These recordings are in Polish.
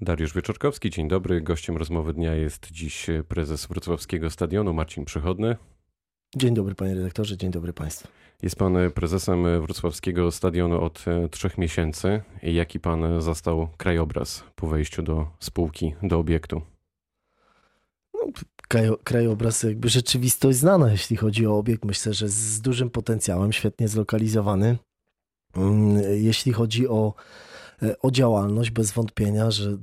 Dariusz Wieczorkowski, dzień dobry. Gościem rozmowy dnia jest dziś prezes wrocławskiego stadionu Marcin Przychodny. Dzień dobry panie redaktorze, dzień dobry państwu. Jest pan prezesem wrocławskiego stadionu od trzech miesięcy. Jaki pan zastał krajobraz po wejściu do spółki, do obiektu? No, krajobraz, jakby rzeczywistość znana, jeśli chodzi o obiekt. Myślę, że z dużym potencjałem, świetnie zlokalizowany. Mm, jeśli chodzi o, o działalność, bez wątpienia, że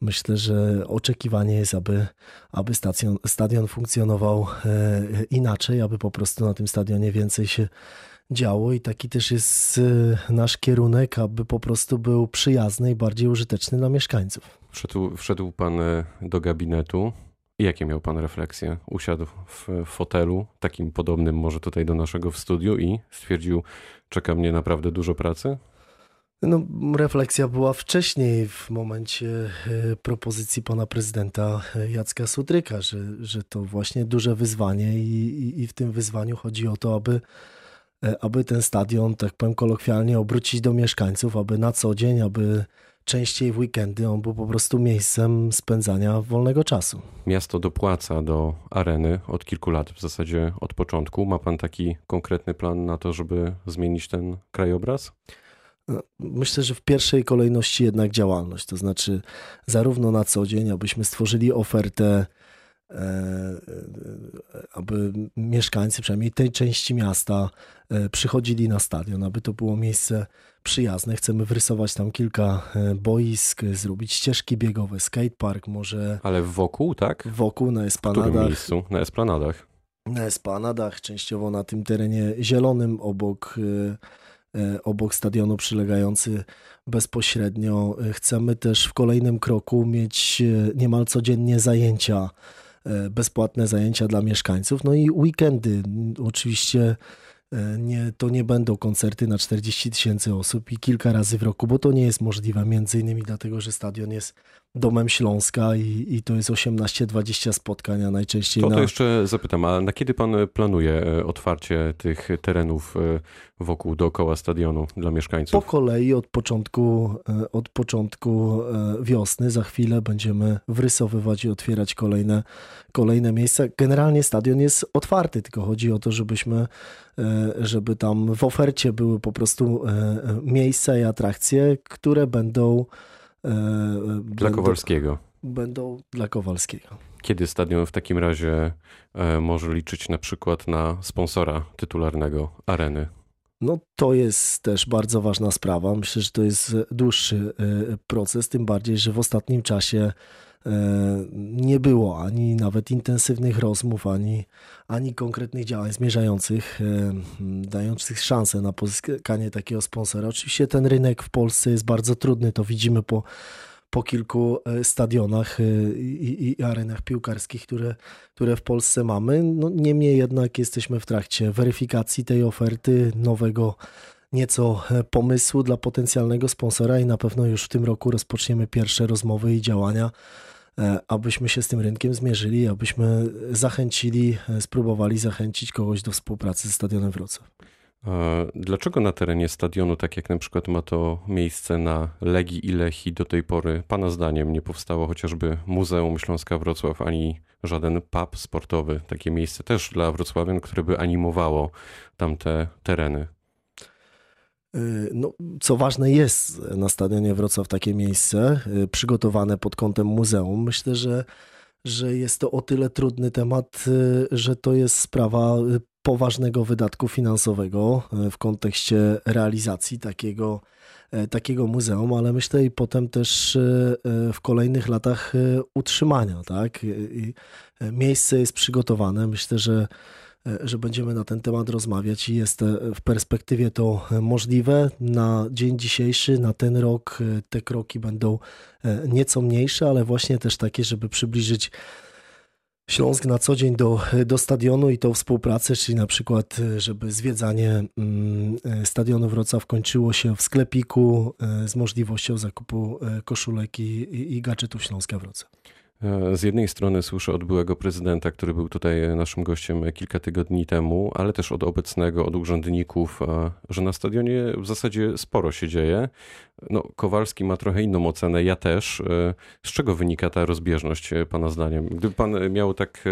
myślę, że oczekiwanie jest, aby, aby stadion, stadion funkcjonował e, inaczej, aby po prostu na tym stadionie więcej się działo i taki też jest e, nasz kierunek, aby po prostu był przyjazny i bardziej użyteczny dla mieszkańców. Wszedł, wszedł pan e, do gabinetu. Jakie miał pan refleksje? Usiadł w fotelu, takim podobnym może tutaj do naszego w studiu i stwierdził, czeka mnie naprawdę dużo pracy? No, refleksja była wcześniej, w momencie e, propozycji pana prezydenta e, Jacka Sutryka, że, że to właśnie duże wyzwanie i, i, i w tym wyzwaniu chodzi o to, aby, e, aby ten stadion, tak powiem kolokwialnie, obrócić do mieszkańców, aby na co dzień, aby częściej w weekendy on był po prostu miejscem spędzania wolnego czasu. Miasto dopłaca do areny od kilku lat, w zasadzie od początku. Ma pan taki konkretny plan na to, żeby zmienić ten krajobraz? No, myślę, że w pierwszej kolejności jednak działalność, to znaczy zarówno na co dzień, abyśmy stworzyli ofertę, e, e, aby mieszkańcy, przynajmniej tej części miasta, e, przychodzili na stadion, aby to było miejsce przyjazne. Chcemy wrysować tam kilka boisk, zrobić ścieżki biegowe, skatepark może. Ale wokół, tak? Wokół, na esplanadach. W którym miejscu? Na esplanadach? Na esplanadach, częściowo na tym terenie zielonym obok obok stadionu przylegający bezpośrednio. E, chcemy też w kolejnym kroku mieć e, niemal codziennie zajęcia, bezpłatne zajęcia dla mieszkańców. No i weekendy. Oczywiście nie, to nie będą koncerty na 40 tysięcy osób i kilka razy w roku, bo to nie jest możliwe, między innymi dlatego, że stadion jest domem Śląska i, i to jest 18-20 spotkań, a najczęściej to, na... To jeszcze zapytam, a na kiedy pan planuje e, otwarcie tych terenów e, wokół, dookoła stadionu dla mieszkańców? Po kolei od początku, e, od początku wiosny, za chwilę będziemy wrysowywać i otwierać kolejne, kolejne miejsca. Generalnie stadion jest otwarty, tylko chodzi o to, żebyśmy, żeby tam w ofercie były po prostu miejsca i atrakcje, które będą E, dla Kowalskiego. Będą dla Kowalskiego. Kiedy stadion w takim razie e, może liczyć na przykład na sponsora tytularnego areny? No to jest też bardzo ważna sprawa. Myślę, że to jest dłuższy e, proces, tym bardziej, że w ostatnim czasie nie było ani nawet intensywnych rozmów, ani, ani konkretnych działań zmierzających, dających szansę na pozyskanie takiego sponsora. Oczywiście ten rynek w Polsce jest bardzo trudny, to widzimy po, po kilku e, stadionach e, i, i arenach piłkarskich, które, które w Polsce mamy. No, niemniej jednak jesteśmy w trakcie weryfikacji tej oferty nowego nieco e, pomysłu dla potencjalnego sponsora i na pewno już w tym roku rozpoczniemy pierwsze rozmowy i działania E, abyśmy się z tym rynkiem zmierzyli, abyśmy zachęcili, e, spróbowali zachęcić kogoś do współpracy ze Stadionem Wrocław. Dlaczego na terenie stadionu, tak jak na przykład ma to miejsce na Legii i Lechi do tej pory, Pana zdaniem nie powstało chociażby Muzeum Śląska Wrocław, ani żaden pub sportowy, takie miejsce też dla wrocławian, które by animowało tamte tereny? Y, no, co ważne, jest na stadionie Wrocław takie miejsce y, przygotowane pod kątem muzeum. Myślę, że, że jest to o tyle trudny temat, y, że to jest sprawa poważnego wydatku finansowego w kontekście realizacji takiego, takiego muzeum, ale myślę i potem też w kolejnych latach utrzymania. Tak? Miejsce jest przygotowane. Myślę, że że będziemy na ten temat rozmawiać i jest e, w perspektywie to e, możliwe. Na dzień dzisiejszy, na ten rok te kroki będą nieco mniejsze, ale właśnie też takie, żeby przybliżyć Śląsk na co dzień do, do stadionu i tą współpracę, czyli na przykład, żeby zwiedzanie mm, stadionu Wrocław kończyło się w sklepiku z możliwością zakupu koszulek i, i gadżetów Śląska Wrocław. E, z jednej strony słyszę od byłego prezydenta, który był tutaj naszym gościem kilka tygodni temu, ale też od obecnego, od urzędników, e, że na stadionie w zasadzie sporo się dzieje. No, Kowalski ma trochę inną ocenę, ja też. E, z czego wynika ta rozbieżność, Pana zdaniem? Gdyby Pan miał tak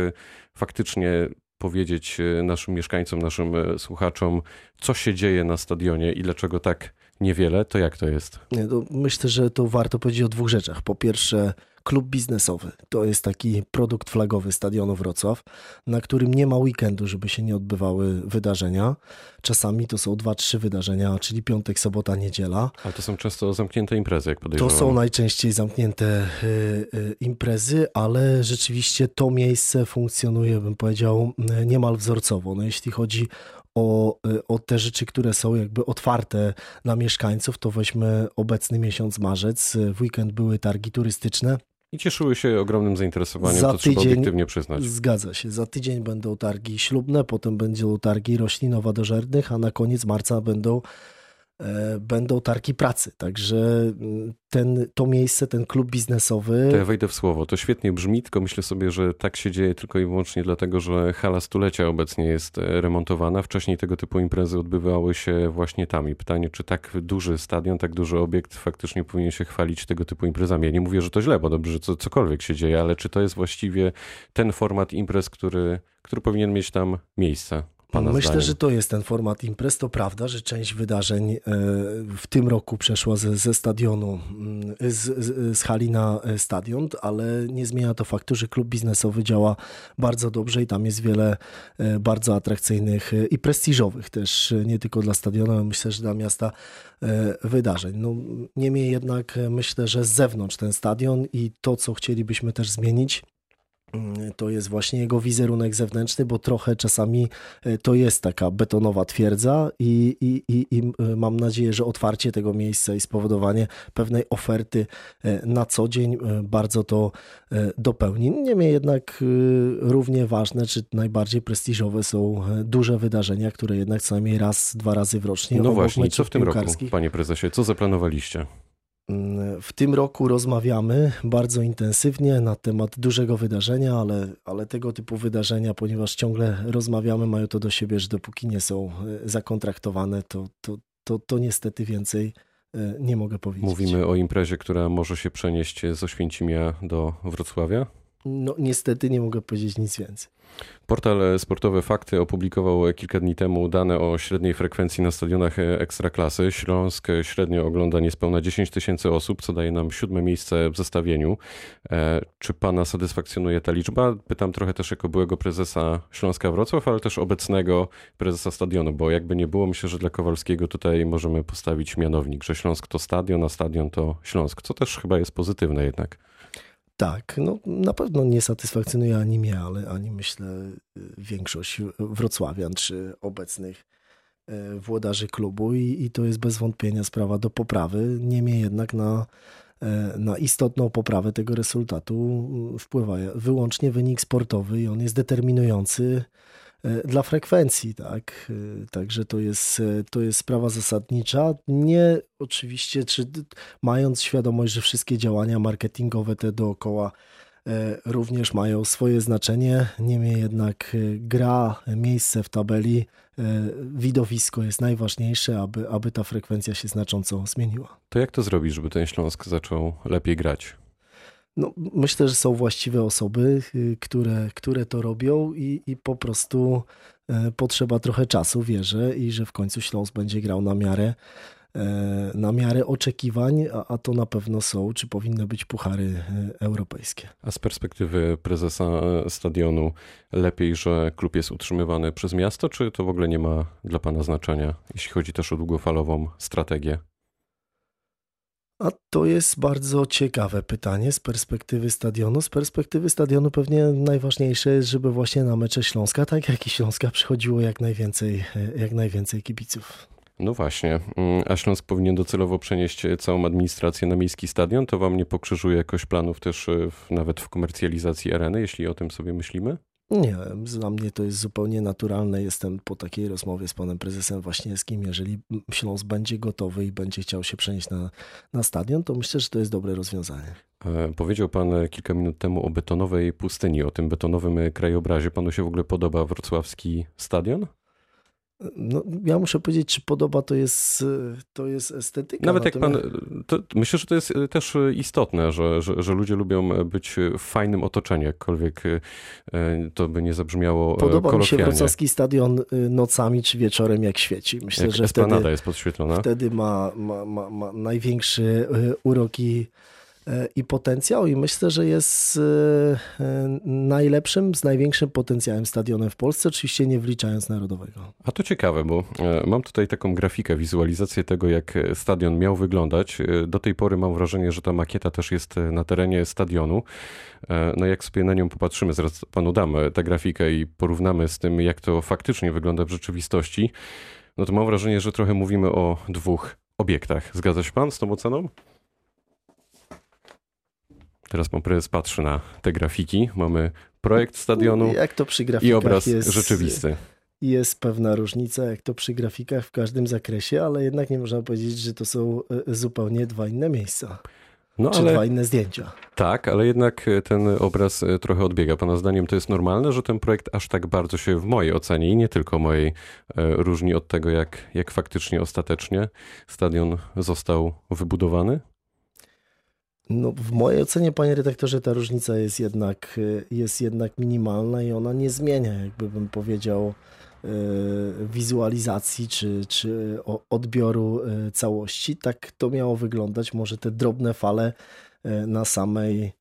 faktycznie powiedzieć naszym mieszkańcom, naszym słuchaczom, co się dzieje na stadionie i dlaczego tak niewiele, to jak to jest? Myślę, że to warto powiedzieć o dwóch rzeczach. Po pierwsze, klub biznesowy. To jest taki produkt flagowy Stadionu Wrocław, na którym nie ma weekendu, żeby się nie odbywały wydarzenia. Czasami to są dwa, trzy wydarzenia, czyli piątek, sobota, niedziela. Ale to są często zamknięte imprezy, jak podejrzewam. To są najczęściej zamknięte y, y, imprezy, ale rzeczywiście to miejsce funkcjonuje, bym powiedział, y, niemal wzorcowo. No, jeśli chodzi o, o te rzeczy, które są jakby otwarte dla mieszkańców, to weźmy obecny miesiąc marzec. W weekend były targi turystyczne. I cieszyły się ogromnym zainteresowaniem, za to tydzień, trzeba obiektywnie przyznać. Zgadza się. Za tydzień będą targi ślubne, potem będą targi roślinowo-dożernych, a na koniec marca będą będą targi pracy. Także mm, ten, to miejsce, ten klub biznesowy. To ja wejdę w słowo. To świetnie brzmi, tylko myślę sobie, że tak się dzieje tylko i wyłącznie dlatego, że hala stulecia obecnie jest e, remontowana. Wcześniej tego typu imprezy odbywały się właśnie tam. I pytanie, czy tak duży stadion, tak duży obiekt faktycznie powinien się chwalić tego typu imprezami. Ja nie mówię, że to źle, bo dobrze, że co, cokolwiek się dzieje, ale czy to jest właściwie ten format imprez, który, który powinien mieć tam miejsce? Pana Myślę, zdaniem? że to jest ten format imprez. To prawda, że część wydarzeń e, w tym roku przeszła ze, ze stadionu, mm, z, z, z hali na e, stadion, ale nie zmienia to faktu, że klub biznesowy działa bardzo dobrze i tam jest wiele e, bardzo atrakcyjnych i prestiżowych też, nie tylko dla stadionu, ale myślę, że dla miasta wydarzeń. No, niemniej jednak myślę, że z zewnątrz ten stadion i to, co chcielibyśmy też zmienić, to jest właśnie jego wizerunek zewnętrzny, bo trochę czasami e, to jest taka betonowa twierdza i, i, i, i, e, mam nadzieję, że otwarcie tego miejsca i spowodowanie pewnej oferty e, na co dzień bardzo to dopełni. Niemniej jednak równie ważne, czy najbardziej prestiżowe są duże wydarzenia, które jednak co najmniej raz, dwa razy w rocznie. No właśnie, co w tym roku, panie prezesie, co zaplanowaliście? W tym roku rozmawiamy bardzo intensywnie na temat dużego wydarzenia, ale, ale tego typu wydarzenia, ponieważ ciągle rozmawiamy, mają to do siebie, że dopóki nie są e, zakontraktowane, to, to, to, to niestety więcej e, nie mogę powiedzieć. Mówimy o imprezie, która może się przenieść z Oświęcimia do Wrocławia? No niestety nie mogę powiedzieć nic więcej. Portal Sportowe Fakty opublikował kilka dni temu dane o średniej frekwencji na stadionach Ekstraklasy. Śląsk średnio ogląda niespełna 10 tysięcy osób, co daje nam siódme miejsce w zestawieniu. E, czy pana satysfakcjonuje ta liczba? Pytam trochę też jako byłego prezesa Śląska Wrocław, ale też obecnego prezesa stadionu, bo jakby nie było, myślę, że dla Kowalskiego tutaj możemy postawić mianownik, że Śląsk to stadion, a stadion to Śląsk, co też chyba jest pozytywne jednak. Tak, no na pewno nie satysfakcjonuje ani mnie, ale ani myślę większość wrocławian czy obecnych e, włodarzy klubu i, i to jest bez wątpienia sprawa do poprawy. Niemniej jednak na, e, na istotną poprawę tego rezultatu wpływa wyłącznie wynik sportowy i on jest determinujący dla frekwencji, tak. E, także to jest, e, to jest sprawa zasadnicza. Nie oczywiście, czy mając świadomość, że wszystkie działania marketingowe te dookoła również mają swoje znaczenie, niemniej jednak gra, miejsce w tabeli, widowisko jest najważniejsze, aby, aby ta frekwencja się znacząco zmieniła. To jak to zrobić, żeby ten Śląsk zaczął lepiej grać? No, myślę, że są właściwe osoby, y, które, które to robią i, i po prostu e, potrzeba trochę czasu, wierzę, i że w końcu Śląsk będzie grał na miarę, e, na miarę oczekiwań, a, a to na pewno są, czy powinny być puchary e, europejskie. A z perspektywy prezesa stadionu, lepiej, że klub jest utrzymywany przez miasto, czy to w ogóle nie ma dla Pana znaczenia, jeśli chodzi też o długofalową strategię? A to jest bardzo ciekawe pytanie z perspektywy stadionu. Z perspektywy stadionu pewnie najważniejsze jest, żeby właśnie na mecze Śląska, tak jak i Śląska, przychodziło jak najwięcej, jak najwięcej kibiców. No właśnie, mm, a Śląsk powinien docelowo przenieść całą administrację na miejski stadion. To wam nie pokrzyżuje jakoś planów też e, w, nawet w komercjalizacji areny, jeśli o tym sobie myślimy? Nie, dla mnie to jest zupełnie naturalne. Jestem po takiej rozmowie z panem prezesem Waśniewskim. Jeżeli Śląsk będzie gotowy i będzie chciał się przenieść na, na stadion, to myślę, że to jest dobre rozwiązanie. E, powiedział Pan kilka minut temu o betonowej pustyni, o tym betonowym krajobrazie. Panu się w ogóle podoba wrocławski stadion? No, ja muszę powiedzieć, czy podoba to jest, to jest estetyka. Nawet jak pan, to myślę, że to jest też istotne, że, że, że, ludzie lubią być w fajnym otoczeniu, jakkolwiek to by nie zabrzmiało Podoba mi się wrocławski stadion nocami czy wieczorem, jak świeci. Myślę, jak że wtedy, jest podświetlona. Wtedy ma, ma, ma, ma największy uroki E, i potencjał i myślę, że jest e, e, najlepszym, z największym potencjałem stadionem w Polsce, oczywiście nie wliczając narodowego. A to ciekawe, bo mam tutaj taką grafikę, wizualizację tego, jak stadion miał wyglądać. Do tej pory mam wrażenie, że ta makieta też jest na terenie stadionu. No jak sobie na nią popatrzymy, zaraz panu dam tę grafikę i porównamy z tym, jak to faktycznie wygląda w rzeczywistości, no to mam wrażenie, że trochę mówimy o dwóch obiektach. Zgadza się pan z tą oceną? Teraz pan prezes patrzy na te grafiki. Mamy projekt stadionu jak to przy i obraz jest, rzeczywisty. Jest pewna różnica, jak to przy grafikach w każdym zakresie, ale jednak nie można powiedzieć, że to są e, zupełnie dwa inne miejsca. No, czy ale, dwa inne zdjęcia. Tak, ale jednak e, ten obraz e, trochę odbiega. Pana zdaniem to jest normalne, że ten projekt aż tak bardzo się w mojej ocenie i nie tylko mojej różni od tego, jak, jak faktycznie ostatecznie stadion został wybudowany? No, w mojej ocenie, panie redaktorze, ta różnica jest jednak, jest jednak minimalna i ona nie zmienia, jakby bym powiedział, e, wizualizacji czy, czy odbioru e, całości. Tak to miało wyglądać. Może te drobne fale na samej.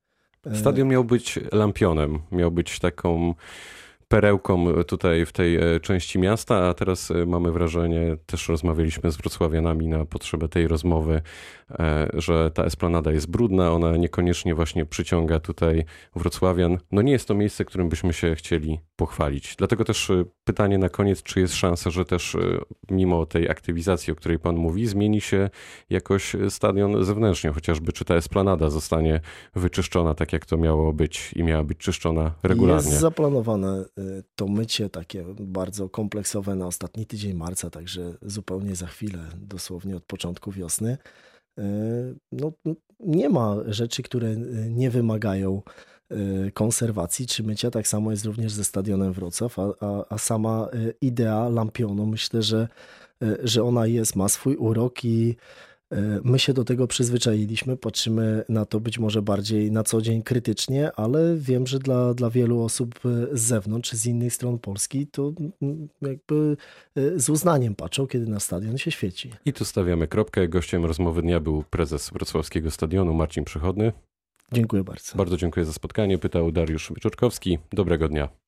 Stadion miał być lampionem, miał być taką perełką tutaj w tej e, części miasta, a teraz e, mamy wrażenie, też rozmawialiśmy z wrocławianami na potrzebę tej rozmowy, e, że ta esplanada jest brudna, ona niekoniecznie właśnie przyciąga tutaj wrocławian. No nie jest to miejsce, którym byśmy się chcieli pochwalić. Dlatego też pytanie na koniec, czy jest szansa, że też mimo tej aktywizacji, o której pan mówi, zmieni się jakoś stadion zewnętrznie, chociażby czy ta esplanada zostanie wyczyszczona tak, jak to miało być i miała być czyszczona regularnie. Jest zaplanowane to mycie takie bardzo kompleksowe na ostatni tydzień marca, także zupełnie za chwilę, dosłownie od początku wiosny. Y, no, nie ma rzeczy, które y, nie wymagają konserwacji czy mycia. Tak samo jest również ze stadionem Wrocław, a, a, a sama idea lampionu, myślę, że, że ona jest, ma swój urok i E, my się do tego przyzwyczailiśmy, patrzymy na to być może bardziej na co dzień krytycznie, ale wiem, że dla, dla wielu osób e, z zewnątrz, z innych stron Polski, to jakby e, z uznaniem patrzą, kiedy na stadion się świeci. I tu stawiamy kropkę. Gościem rozmowy dnia był prezes wrocławskiego stadionu Marcin Przychodny. Dziękuję bardzo. Bardzo dziękuję za spotkanie. Pytał Dariusz Wyczorkowski. Dobrego dnia.